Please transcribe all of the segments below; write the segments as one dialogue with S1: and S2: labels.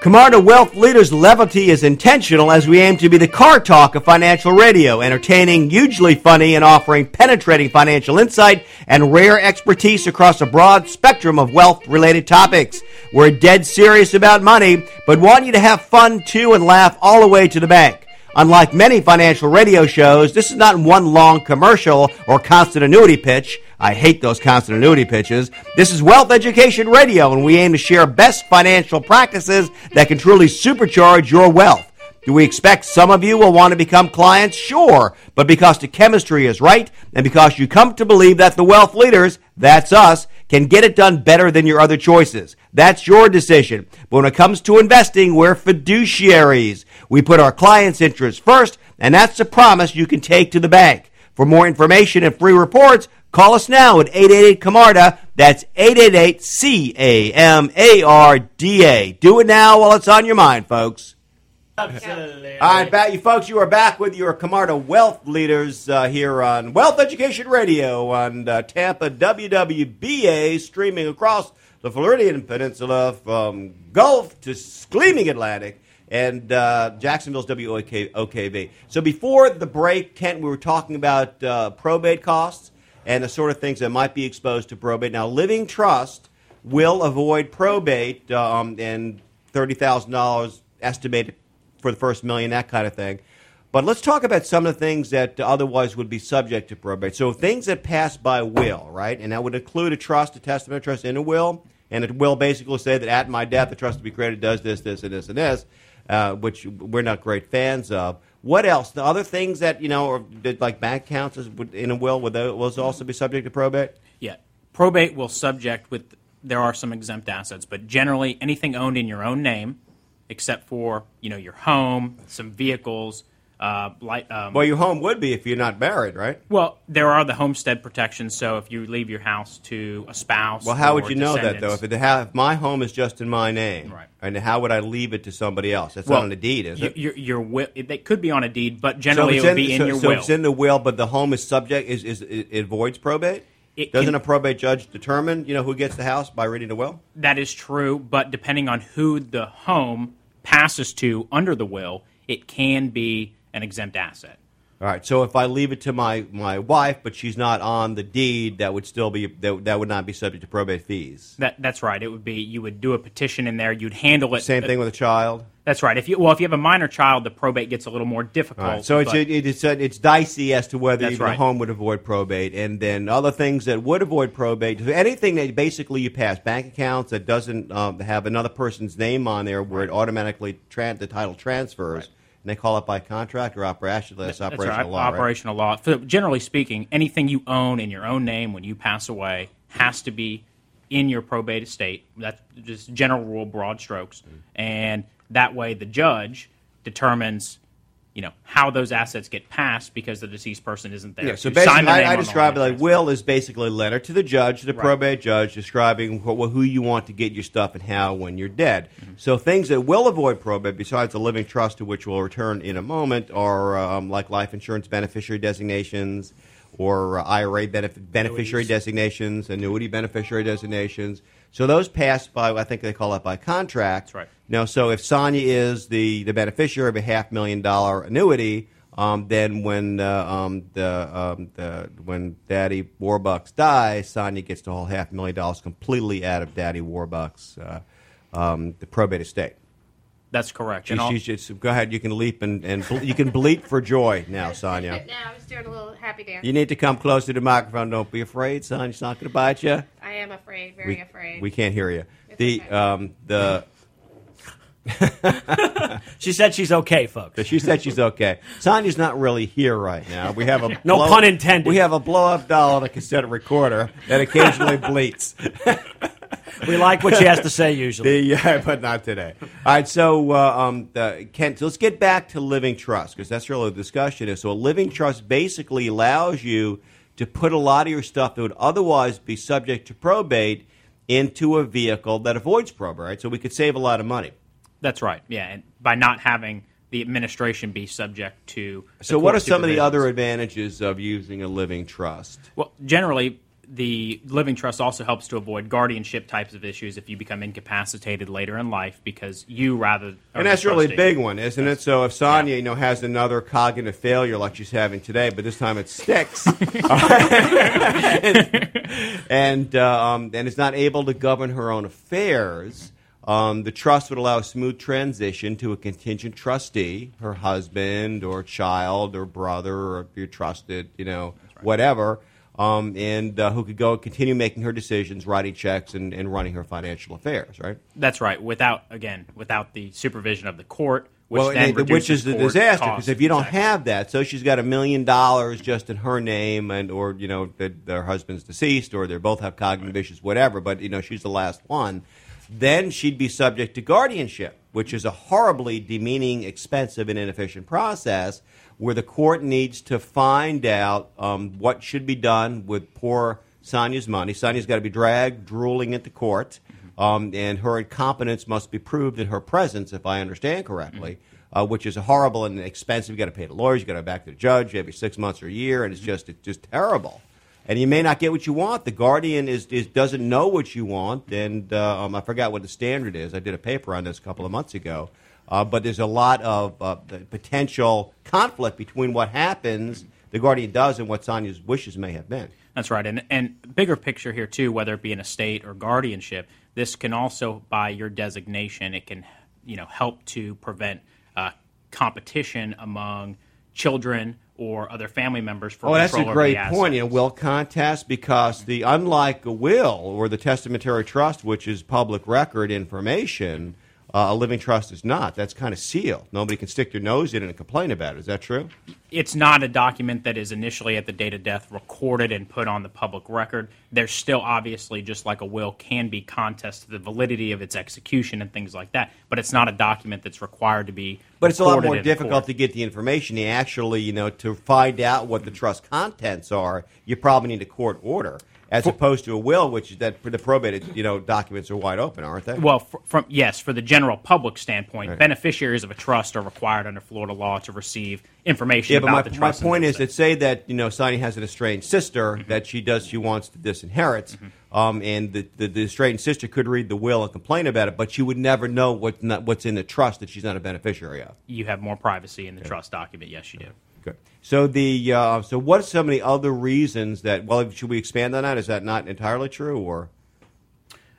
S1: Camarda Wealth Leaders levity is intentional as we aim to be the car talk of financial radio, entertaining, hugely funny, and offering penetrating financial insight and rare expertise across a broad spectrum of wealth related topics. We're dead serious about money, but want you to have fun too and laugh all the way to the bank. Unlike many financial radio shows, this is not one long commercial or constant annuity pitch. I hate those constant annuity pitches. This is wealth education radio, and we aim to share best financial practices that can truly supercharge your wealth. Do we expect some of you will want to become clients? Sure. But because the chemistry is right, and because you come to believe that the wealth leaders, that's us, can get it done better than your other choices. That's your decision. But when it comes to investing, we're fiduciaries. We put our clients' interests first, and that's a promise you can take to the bank. For more information and free reports, call us now at 888 Camarda. That's 888 C A M A R D A. Do it now while it's on your mind, folks.
S2: Absolutely.
S1: All right, back you folks. You are back with your Camarda Wealth Leaders uh, here on Wealth Education Radio on uh, Tampa WWBA, streaming across the Floridian Peninsula from Gulf to Screaming Atlantic and uh, Jacksonville's WOKV. So before the break, Kent, we were talking about uh, probate costs and the sort of things that might be exposed to probate. Now, Living Trust will avoid probate um, and thirty thousand dollars estimated for the first million, that kind of thing. But let's talk about some of the things that otherwise would be subject to probate. So things that pass by will, right? And that would include a trust, a testament, a trust, and a will. And it will basically say that at my death, the trust to be created does this, this, and this, and this, uh, which we're not great fans of. What else? The other things that you know, or did, like bank accounts would- in a will, would those also be subject to probate?
S3: Yeah, probate will subject with. There are some exempt assets, but generally anything owned in your own name, except for you know your home, some vehicles, uh, like. Um,
S1: Well, your home would be if you're not married, right?
S3: well, there are the homestead protections. So if you leave your house to a spouse,
S1: Well, how would you know that though? If, it if my home is just in my name,
S3: Right.
S1: and how would I leave it to somebody else? That's
S3: well,
S1: not on the deed, is it?
S3: Your, your will, it could be on a deed, but generally
S1: it's
S3: it would be in
S1: so,
S3: your
S1: so
S3: will.
S1: it's in the will, but the home is subject is, is it, it avoids probate.
S3: It
S1: Doesn't
S3: can-
S1: a probate judge determine you know who gets the house by reading the will?
S3: That is true, but depending on who the home passes to under the will, it can be an exempt asset.
S1: All right. So if I leave it to my, my wife, but she's not on the deed, that would still be that, that would not be subject to probate fees.
S3: That that's right. It would be you would do a petition in there. You'd handle it.
S1: Same thing with a child.
S3: That's right. If you well, if you have a minor child, the probate gets a little more difficult.
S1: Right. So it's it, it's uh, it's dicey as to whether even a home would avoid probate, and then other things that would avoid probate. Anything that basically you pass bank accounts that doesn't um, have another person's name on there, where it automatically tran the title transfers, and they call it by contract or operation. That's,
S3: that's
S1: operational
S3: right,
S1: law. right?
S3: operational law. Generally speaking, anything you own in your own name when you pass away has to be in your probate estate. That's just general rule, broad strokes,
S1: Mm.
S3: and that way the judge determines, you know, how those assets get passed because the deceased person isn't there.
S1: Yeah, so basically, I, I describe it like will is basically a letter to the judge, the
S3: Right.
S1: probate judge, describing wh- who you want to get your stuff and how when you're dead.
S3: Mm-hmm.
S1: So things that will avoid probate, besides the living trust, to which we'll return in a moment, are um, like life insurance beneficiary designations or uh, IRA benef- beneficiary designations, annuity beneficiary designations. So those pass by, I think they call it by contract.
S3: That's right.
S1: Now, so if Sonia is the, the beneficiary of a half million dollar annuity, um, then when uh, um, the, um, the when Daddy Warbucks dies, Sonia gets the whole half million dollars completely out of Daddy Warbucks' uh, um, the probate estate.
S3: That's correct.
S1: She,
S3: And all-
S1: she's go ahead. You can leap and, and ble- you can bleat for joy now, Sonia.
S4: No, I was doing a little happy dance.
S1: You need to come closer to the microphone. Don't be afraid, son. She's not going to bite you.
S4: I am afraid, very
S1: we,
S4: afraid.
S1: We can't hear you.
S4: It's
S1: The
S4: okay.
S1: um, the
S2: She said she's okay, folks.
S1: She said she's okay. Sonia's not really here right now. We have a
S2: No
S1: blow-
S2: pun intended.
S1: We have a blow up doll on a cassette recorder that occasionally bleats.
S2: We like what she has to say usually.
S1: The, yeah, but not today. All right, so uh, um, the, Kent, so let's get back to living trust because that's really the discussion is. So a living trust basically allows you to put a lot of your stuff that would otherwise be subject to probate into a vehicle that avoids probate. Right? So we could save a lot of money.
S3: that's right. Yeah, and by not having the administration be subject to. the
S1: So what are some of the other advantages of using a living trust?
S3: Well, generally, the living trust also helps to avoid guardianship types of issues if you become incapacitated later in life because you rather.
S1: And that's really a big one, isn't it? So if Sonia, you know, has another cognitive failure like she's having today, but this time it sticks, and um, and is not able to govern her own affairs, um, the trust would allow a smooth transition to a contingent trustee, her husband or child or brother or if you're trusted, you know, whatever. Um, and uh, who could go and continue making her decisions, writing checks, and, and running her financial affairs, right?
S3: That's right. Without again, without the supervision of the court, which
S1: well,
S3: then
S1: and it- which is the disaster because if you don't
S3: Exactly.
S1: have that, so she's got a million dollars just in her name, and or you know that their husband's deceased, or they both have cognitive issues, whatever. But you know she's the last one, then she'd be subject to guardianship, which is a horribly demeaning, expensive, and inefficient process where the court needs to find out um, what should be done with poor Sonia's money. Sonia's got to be dragged, drooling into court, um, and her incompetence must be proved in her presence, if I understand correctly, uh, which is horrible and expensive. You got to pay the lawyers, you got to go back to the judge every six months or a year, and it's just it's just terrible. And you may not get what you want. The guardian is, is doesn't know what you want, and uh, um, I forgot what the standard is. I did a paper on this a couple of months ago. Uh, but there's a lot of uh, potential conflict between what happens, the guardian does, and what Sonia's wishes may have been.
S3: That's right. And, and bigger picture here, too, whether it be an estate or guardianship, this can also, by your designation, it can you know, help to prevent uh, competition among children or other family members for
S1: Oh, that's a great point. You know, will contest because the unlike a will or the testamentary trust, which is public record information, uh, a living trust is not. That's kind of sealed. Nobody can stick their nose in it and complain about it. Is that true?
S3: it's not a document that is initially at the date of death recorded and put on the public record. There's still obviously, just like a will, can be contest to the validity of its execution and things like that. But it's not a document that's required to be.
S1: But it's a lot more difficult
S3: court.
S1: to get the information. You actually, you know, to find out what the trust contents are, you probably need a court order, as opposed to a will, which is that the probated, you know, documents are wide open, aren't they?
S3: Well, fr- from yes, for the general public standpoint,
S1: Right.
S3: beneficiaries of a trust are required under Florida law to receive information
S1: yeah, but
S3: about
S1: my,
S3: the
S1: my point is that say that you know Sonia has an estranged sister
S3: Mm-hmm.
S1: that she does she wants to disinherit, um, and the, the the estranged sister could read the will and complain about it, but she would never know what not, what's in the trust that she's not a beneficiary of.
S3: you have more privacy in the trust document. Yes, you do.
S1: Good. So the uh, so what are some of the other reasons that well should we expand on that? Is that not entirely true or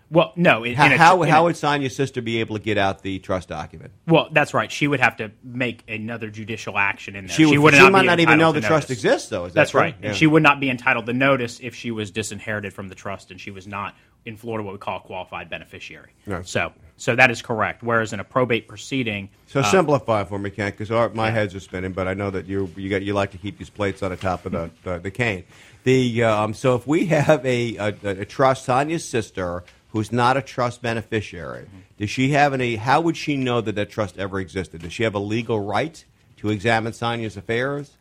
S3: Well, no. In,
S1: how
S3: in a-
S1: how,
S3: in a-
S1: would Sonia's sister be able to get out the trust document?
S3: Well, that's right. She would have to make another judicial action in there.
S1: She, would,
S3: would
S1: she
S3: not
S1: might not even know the
S3: to
S1: trust exists though. Is that
S3: That's
S1: true?
S3: right.
S1: Yeah.
S3: And she would not be entitled to notice if she was disinherited from the trust and she was not in Florida what we call a qualified beneficiary. So, so that is correct. Whereas in a probate proceeding,
S1: So
S3: uh,
S1: simplify for me, Ken, because my heads are spinning. But I know that you you got you like to keep these plates on the top of the the, the cane. The um, so if we have a, a, a trust, Sonia's sister, who's not a trust beneficiary, does she have any? How would she know that that trust ever existed? Does she have a legal right to examine Sonia's affairs?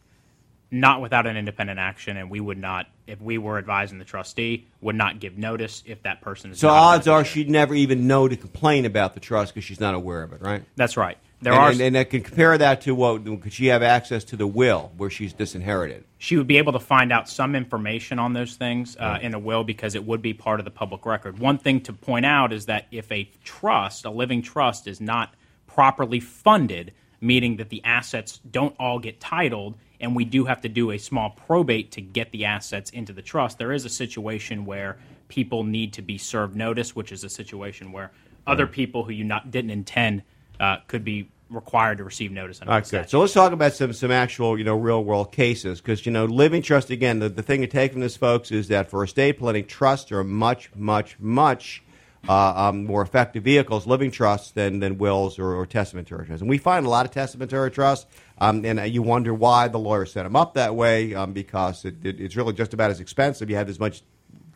S3: Not without an independent action, and we would not, if we were advising the trustee, would not give notice if that person is.
S1: So odds are she'd never even know to complain about the trust because she's not aware of it, right?
S3: That's right. There
S1: and,
S3: are.
S1: and, and I can compare that to what could she have access to the will where she's disinherited?
S3: she would be able to find out some information on those things uh, in a will because it would be part of the public record. One thing to point out is that if a trust, a living trust, is not properly funded, meaning that the assets don't all get titled, and we do have to do a small probate to get the assets into the trust, there is a situation where people need to be served notice, which is a situation where other people who you not didn't intend uh, could be required to receive notice. Under the
S1: Okay, so let's talk about some some actual you know real world cases because you know living trust again the, the thing to take from this folks is that for estate planning trusts are much much much uh, um, more effective vehicles living trusts than than wills or, or testamentary trusts. And we find a lot of testamentary trusts um, and uh, you wonder why the lawyer set them up that way um, because it, it, it's really just about as expensive. You have as much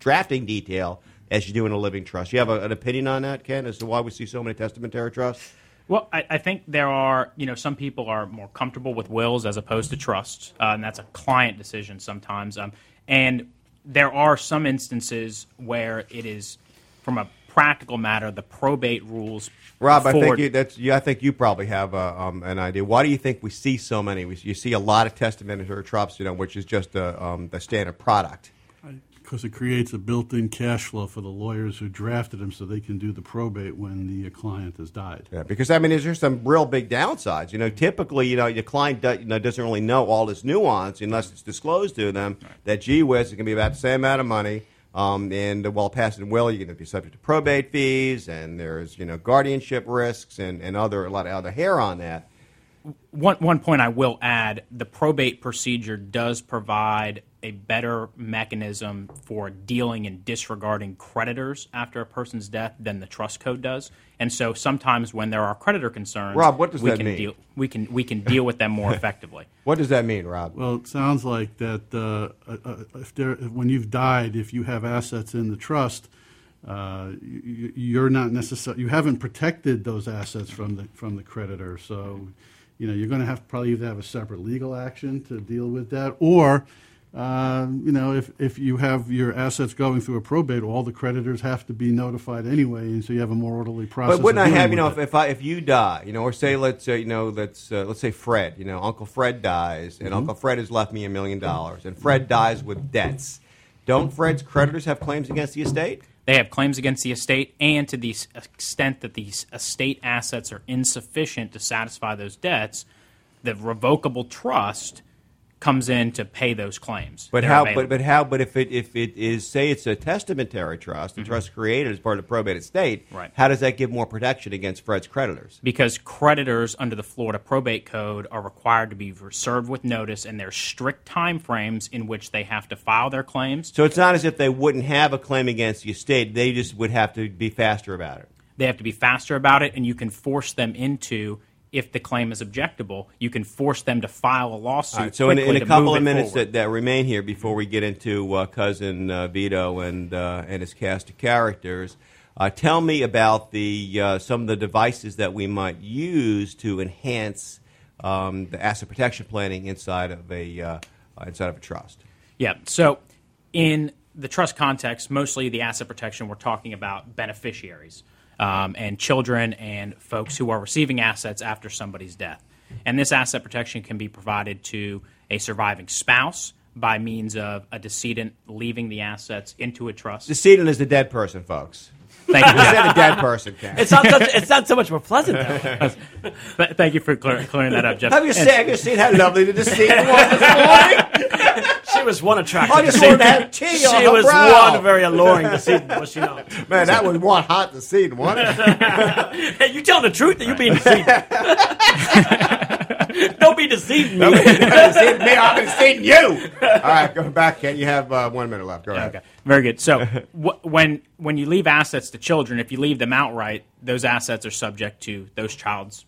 S1: drafting detail as you do in a living trust. You have a, an opinion on that Ken as to why we see so many testamentary trusts?
S3: Well, I, I think there are, you know, some people are more comfortable with wills as opposed to trusts, uh, and that's a client decision sometimes. Um, and there are some instances where it is, from a practical matter, the probate rules.
S1: Rob, I think you, that's. You, I think you probably have uh, um, an idea. Why do you think we see so many? We, you see a lot of testamentary trusts, you know, which is just a, um, the standard product.
S5: because it creates a built-in cash flow for the lawyers who drafted them, so they can do the probate when the uh, client has died.
S1: Yeah, because I mean, there's just some real big downsides. You know, typically, you know, your client do, you know, doesn't really know all this nuance unless it's disclosed to them. That gee whiz, it can be about the same amount of money. Um, and while passing will, you're going to be subject to probate fees, and there's you know guardianship risks and, and other a lot of other hair on that.
S3: One, one point I will add the probate procedure does provide a better mechanism for dealing and disregarding creditors after a person's death than the trust code does. And so sometimes when there are creditor concerns,
S1: Rob, what does
S3: we
S1: that
S3: can
S1: mean?
S3: Deal, we, can, we can deal with them more effectively.
S1: What does that mean, Rob?
S5: Well, it sounds like that uh, uh, uh, if there, when you've died, if you have assets in the trust, uh, you, you're not necessarily you haven't protected those assets from the from the creditor. So, you know, you're going to have to probably either have a separate legal action to deal with that, or uh, you know, if, if you have your assets going through a probate, all the creditors have to be notified anyway, and so you have a more orderly process.
S1: But wouldn't I have you know if, if I if you die you know or say let's uh, you know let's uh, let's say Fred you know Uncle Fred dies and Uncle Fred has left me a million dollars and Fred dies with debts, don't Fred's creditors have claims against the estate?
S3: They have claims against the estate, and to the extent that the s- estate assets are insufficient to satisfy those debts, the revocable trust comes in to pay those claims.
S1: But how?
S3: available.
S1: But, but how? But if it if it is say it's a testamentary trust, the mm-hmm. trust created as part of the probate estate,
S3: Right.
S1: How does that give more protection against Fred's creditors?
S3: because creditors under the Florida probate code are required to be served with notice, and there's strict time frames in which they have to file their claims.
S1: So it's not as if they wouldn't have a claim against the estate; they just would have to be faster about it.
S3: They have to be faster about it, and you can force them into. If the claim is objectable, you can force them to file a lawsuit.
S1: Right, so in, in a couple of minutes that, that remain here before we get into uh, cousin uh, Vito and uh, and his cast of characters, uh, tell me about the uh, some of the devices that we might use to enhance um, the asset protection planning inside of a inside of a trust.
S3: Yeah. So, in the trust context, mostly the asset protection, we're talking about beneficiaries um, and children and folks who are receiving assets after somebody's death. And this asset protection can be provided to a surviving spouse by means of a decedent leaving the assets into a trust.
S1: Decedent is the dead person, folks.
S3: Thank you.
S1: Just say the dead person can.
S2: It's not. Such, it's not so much more pleasant though.
S3: Th- Thank you for clear, clearing that up, Jeff.
S1: Have you seen, have you seen how lovely the decedent was this morning?
S2: She was one attractive.
S1: I just
S2: decedent.
S1: wanted to have tea
S2: She
S1: on her
S2: was
S1: brow.
S2: one very alluring decedent, was she not?
S1: Man, that was one hot decedent, wasn't it?
S2: Hey, you telling the truth that you're being deceived? Don't be deceiving me.
S1: Decedent me, I'm decedent you. All right, go back, Ken. You have uh, one minute left. Go ahead.
S3: Okay, very good. So wh- when when you leave assets to children, if you leave them outright, those assets are subject to those child's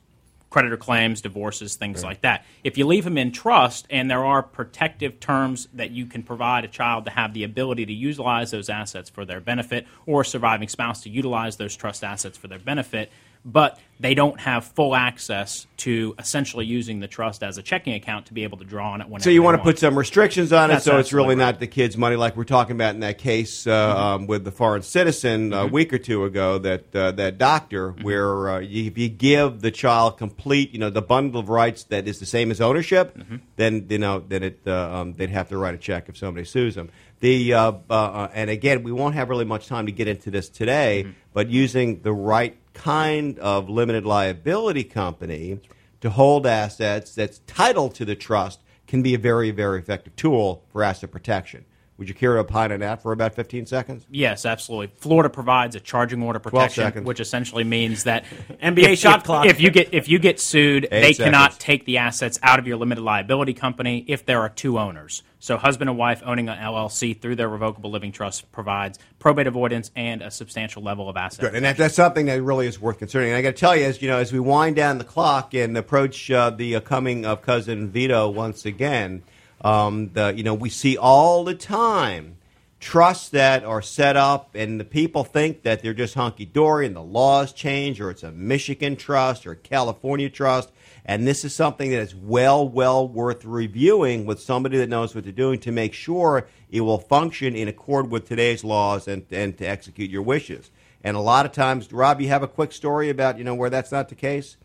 S3: creditor claims, divorces, things like that. If you leave them in trust, and there are protective terms that you can provide a child to have the ability to utilize those assets for their benefit, or a surviving spouse to utilize those trust assets for their benefit. But they don't have full access to essentially using the trust as a checking account to be able to draw on it whenever
S1: So you want to put some restrictions on it, so it's really
S3: right.
S1: not the kids' money, like we're talking about in that case uh, um, with the foreign citizen uh, a week or two ago. That uh, that doctor, where uh, you, if you give the child complete, you know, the bundle of rights that is the same as ownership, then you know, then it uh, um, they'd have to write a check if somebody sues them. The uh, uh, uh, and again, we won't have really much time to get into this today, but using the right kind of limited liability company to hold assets that's titled to the trust can be a very, very effective tool for asset protection. Would you care to opine on that for about 15 seconds?
S3: Yes, absolutely. Florida provides a charging order protection, which essentially means that
S2: NBA
S3: if,
S2: shot
S3: if-
S2: clock.
S3: If you get if you get sued,
S1: Eight
S3: they cannot take the assets out of your limited liability company if there are two owners. So, husband and wife owning an LLC through their revocable living trust provides probate avoidance and a substantial level of asset.
S1: Good, and that, that's something that really is worth considering. And I got to tell you, as you know, as we wind down the clock and approach uh, the uh, coming of cousin Vito once again, um, the you know we see all the time trusts that are set up, and the people think that they're just hunky dory, and the laws change, or it's a Michigan trust or a California trust. And this is something that is well, well worth reviewing with somebody that knows what they're doing to make sure it will function in accord with today's laws and, and to execute your wishes. And a lot of times, Rob, you have a quick story about you know where that's not the case.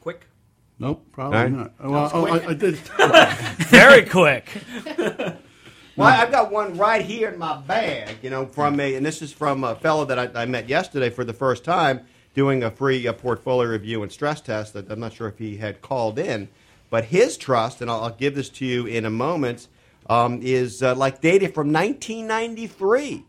S2: Quick.
S5: Nope, probably
S1: All right.
S5: not. Well, oh, I, I did.
S2: Very quick.
S5: One
S1: Well, I've got one right here in my bag, you know, from a, and this is from a fellow that I, I met yesterday for the first time doing a free uh, portfolio review and stress test. That I'm not sure if he had called in, but his trust, and I'll, I'll give this to you in a moment, um, is uh, like dated from 1993.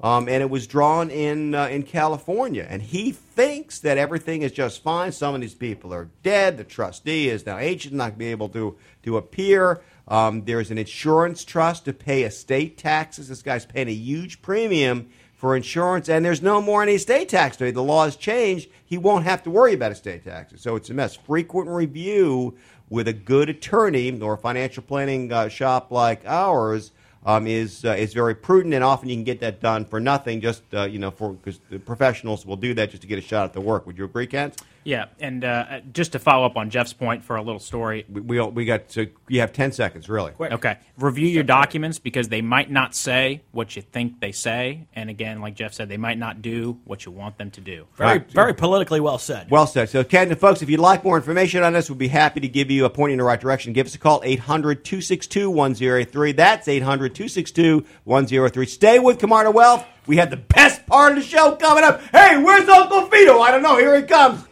S1: Um, and it was drawn in uh, in California. And he thinks that everything is just fine. Some of these people are dead. The trustee is now ancient, not be able to to appear. Um, there's an insurance trust to pay estate taxes. This guy's paying a huge premium for insurance, and there's no more any estate tax today. The law has changed. He won't have to worry about estate taxes. So it's a mess. Frequent review with a good attorney or a financial planning uh, shop like ours um, is uh, is very prudent, and often you can get that done for nothing. Just uh, you know, for because the professionals will do that just to get a shot at the work. Would you agree, Kent?
S3: Yeah, and uh, just to follow up on Jeff's point for a little story.
S1: We we, we got to. You have ten seconds, really.
S2: Quick.
S3: Okay, review your documents because they might not say what you think they say, and again, like Jeff said, they might not do what you want them to do.
S2: Very,
S1: Right.
S2: very politically well said.
S1: Well said. So, Ken and folks, if you'd like more information on this, we'd be happy to give you a point in the right direction. Give us a call, 800 262 1083. That's 800 262 1083. Stay with Camarda Wealth. We have the best part of the show coming up. Hey, where's Uncle Vito? I don't know. Here he comes.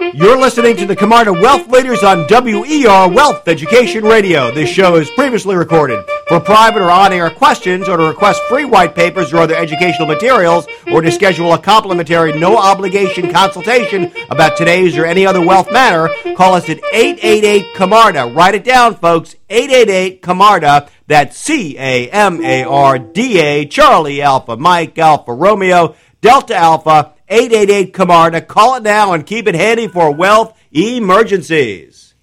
S1: You're listening to the Camarda Wealth Leaders on WER Wealth Education Radio. This show is previously recorded. For private or on-air questions or to request free white papers or other educational materials or to schedule a complimentary no-obligation consultation about today's or any other wealth matter, call us at 888-CAMARDA. Write it down, folks. 888-CAMARDA. That's C-A-M-A-R-D-A, Charlie Alpha, Mike Alpha, Romeo, Delta Alpha, 888 Camarda. Call it now and keep it handy for wealth emergencies.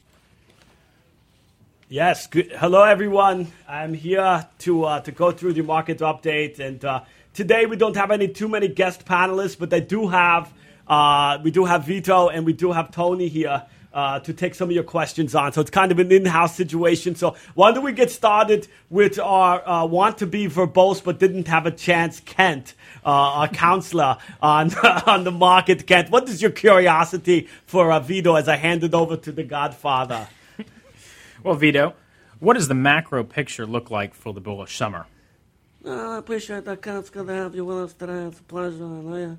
S2: Yes. Good. Hello, everyone. I'm here to uh, to go through the market update, and uh, today we don't have any too many guest panelists, but I do have uh, we do have Vito and we do have Tony here. Uh, to take some of your questions on. So it's kind of an in house situation. So, why don't we get started with our uh, want to be verbose but didn't have a chance, Kent, uh, our counselor on, on the market. Kent, what is your curiosity for uh, Vito as I hand it over to the Godfather?
S3: Well, Vito, what does the macro picture look like for the bullish summer?
S6: Uh, I appreciate that, Ken. It's good to have you with us today. It's a pleasure. I know you,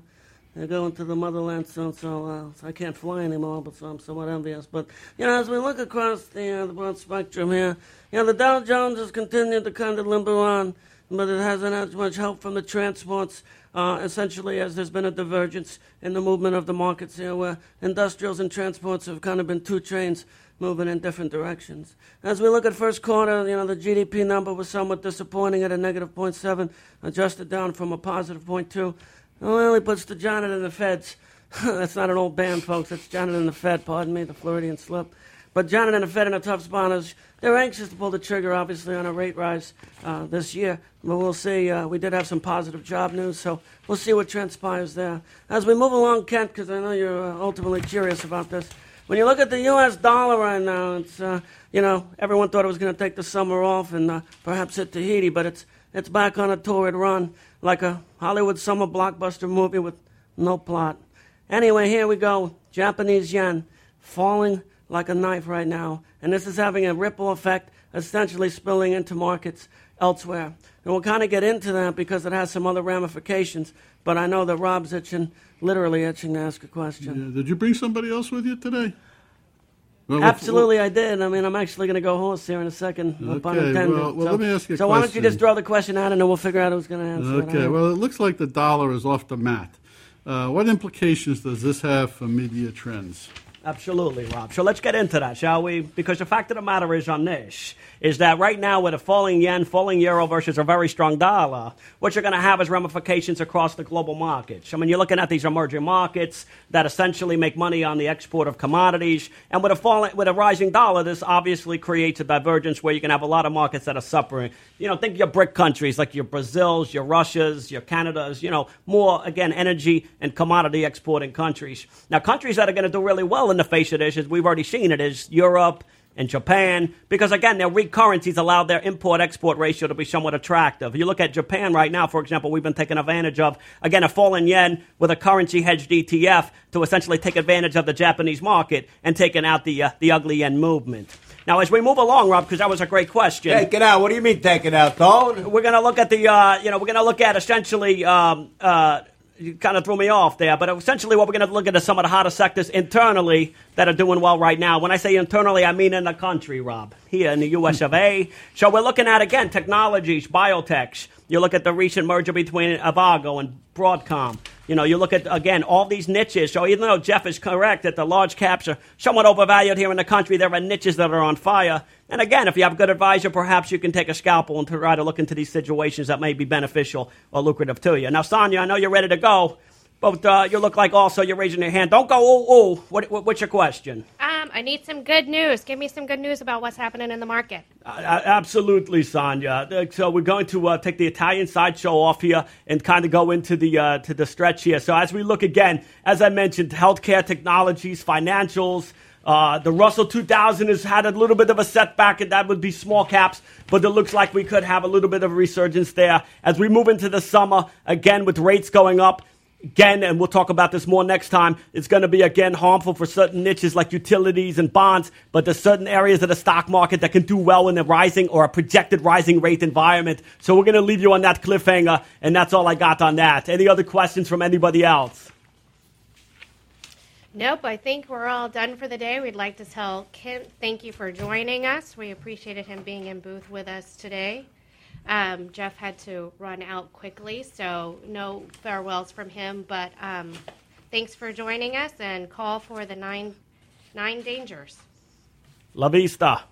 S6: you're going to the motherland soon, so, uh, so I can't fly anymore, but so I'm somewhat envious. But, you know, as we look across the, uh, the broad spectrum here, you know, the Dow Jones has continued to kind of limber on, but it hasn't had much help from the transports, uh, essentially as there's been a divergence in the movement of the markets here, where industrials and transports have kind of been two trains moving in different directions. As we look at first quarter, you know, the GDP number was somewhat disappointing at a negative 0.7, adjusted down from a positive 0.2. It only puts the Janet and the Feds. That's not an old band, folks. That's Janet and the Fed, pardon me, the Freudian slip. But Janet and the Fed in a tough is they're anxious to pull the trigger, obviously, on a rate rise uh, this year. But we'll see. Uh, we did have some positive job news, so we'll see what transpires there. As we move along, Kent, because I know you're uh, ultimately curious about this. When you look at the U.S. dollar right now, it's uh, you know everyone thought it was going to take the summer off and uh, perhaps hit Tahiti, but it's it's back on a torrid run like a Hollywood summer blockbuster movie with no plot. Anyway, here we go. Japanese yen falling like a knife right now, and this is having a ripple effect, essentially spilling into markets elsewhere. And we'll kind of get into that because it has some other ramifications. But I know that Rob's itching, literally itching to ask a question.
S5: Yeah, did you bring somebody else with you today? Well,
S6: Absolutely, I did. I mean, I'm actually going to go hoarse here in a second,
S5: Okay, well- well,
S6: so,
S5: let me ask you
S6: so why don't you just throw the question out and then we'll figure out who's going to answer it.
S5: Okay, well, it looks like the dollar is off the mat. Uh, what implications does this have for media trends?
S2: Absolutely, Rob. So let's get into that, shall we? Because the fact of the matter is on this is that right now with a falling yen, falling euro versus a very strong dollar, what you're going to have is ramifications across the global markets. I mean, you're looking at these emerging markets that essentially make money on the export of commodities, and with a falling, with a rising dollar, this obviously creates a divergence where you can have a lot of markets that are suffering. You know, think your BRIC countries like your Brazils, your Russias, your Canadas. You know, more again energy and commodity exporting countries. Now, countries that are going to do really well in the face of this, as we've already seen it, is Europe and Japan, because again, their weak currencies allow their import export ratio to be somewhat attractive. You look at Japan right now, for example, we've been taking advantage of, again, a fallen yen with a currency hedged ETF to essentially take advantage of the Japanese market and taking out the, uh, the ugly yen movement. Now, as we move along, Rob, because that was a great question.
S1: Take it out. What do you mean take it out, Tone?
S2: We're going to look at the, uh, you know, we're going to look at essentially, um, uh, you kind of threw me off there, but essentially what we're going to look at is some of the hottest sectors internally that are doing well right now. When I say internally, I mean in the country, Rob, here in the US of A. So we're looking at, again, technologies, biotechs. You look at the recent merger between Avago and Broadcom. You know, you look at, again, all these niches. So even though Jeff is correct that the large caps are somewhat overvalued here in the country, there are niches that are on fire. And again, if you have a good advisor, perhaps you can take a scalpel and try to look into these situations that may be beneficial or lucrative to you. Now, Sonia, I know you're ready to go. But uh, you look like also you're raising your hand. Don't go, ooh, ooh. What, what, what's your question?
S4: Um, I need some good news. Give me some good news about what's happening in the market.
S2: Uh, absolutely, Sonia. Uh, so we're going to uh, take the Italian sideshow off here and kind of go into the uh, to the stretch here. So as we look again, as I mentioned, healthcare technologies, financials. Uh, the Russell 2000 has had a little bit of a setback, and that would be small caps, but it looks like we could have a little bit of a resurgence there. As we move into the summer, again, with rates going up, again, and we'll talk about this more next time, it's going to be again harmful for certain niches like utilities and bonds, but there's certain areas of the stock market that can do well in a rising or a projected rising rate environment. So we're going to leave you on that cliffhanger, and that's all I got on that. Any other questions from anybody else?
S4: Nope, I think we're all done for the day. We'd like to tell Kent thank you for joining us. We appreciated him being in booth with us today. Um, Jeff had to run out quickly, so no farewells from him. But um, thanks for joining us and call for the nine nine dangers.
S2: La vista.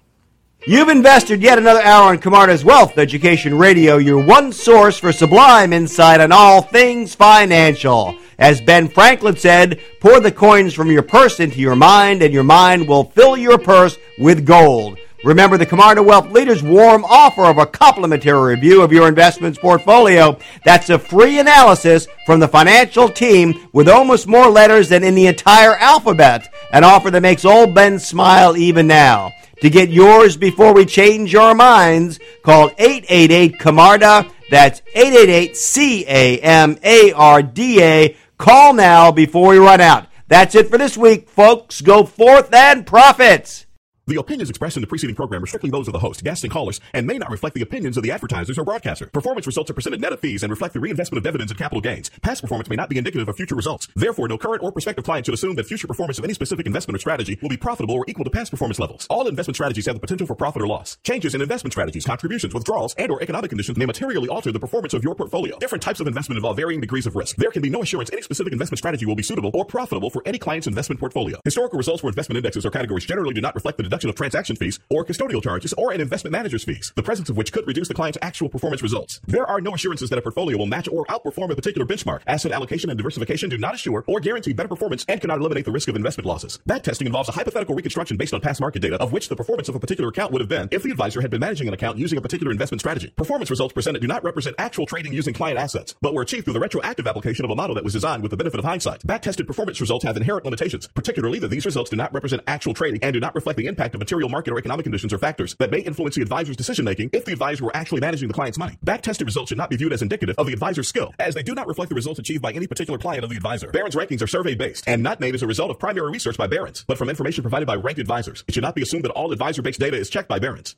S1: You've invested yet another hour in Camarda's Wealth Education Radio, your one source for sublime insight on all things financial. As Ben Franklin said, pour the coins from your purse into your mind, and your mind will fill your purse with gold. Remember the Camarda Wealth Leaders warm offer of a complimentary review of your investments portfolio. That's a free analysis from the financial team with almost more letters than in the entire alphabet. An offer that makes old Ben smile even now. To get yours before we change your minds, call 888 Camarda. That's 888 C A M A R D A. Call now before we run out. That's it for this week, folks. Go forth and profits.
S7: The opinions expressed in the preceding program are strictly those of the host, guests, and callers, and may not reflect the opinions of the advertisers or broadcaster. Performance results are presented net of fees and reflect the reinvestment of dividends and capital gains. Past performance may not be indicative of future results. Therefore, no current or prospective client should assume that future performance of any specific investment or strategy will be profitable or equal to past performance levels. All investment strategies have the potential for profit or loss. Changes in investment strategies, contributions, withdrawals, and or economic conditions may materially alter the performance of your portfolio. Different types of investment involve varying degrees of risk. There can be no assurance any specific investment strategy will be suitable or profitable for any client's investment portfolio. Historical results for investment indexes or categories generally do not reflect the of transaction fees or custodial charges or an investment manager's fees, the presence of which could reduce the client's actual performance results. There are no assurances that a portfolio will match or outperform a particular benchmark. Asset allocation and diversification do not assure or guarantee better performance and cannot eliminate the risk of investment losses. Back testing involves a hypothetical reconstruction based on past market data of which the performance of a particular account would have been if the advisor had been managing an account using a particular investment strategy. Performance results presented do not represent actual trading using client assets, but were achieved through the retroactive application of a model that was designed with the benefit of hindsight. Back-tested performance results have inherent limitations, particularly that these results do not represent actual trading and do not reflect the impact of material market or economic conditions or factors that may influence the advisor's decision making if the advisor were actually managing the client's money. Back-tested results should not be viewed as indicative of the advisor's skill, as they do not reflect the results achieved by any particular client of the advisor. Barron's rankings are survey-based and not made as a result of primary research by Barron's, but from information provided by ranked advisors. It should not be assumed that all advisor-based data is checked by Barron's.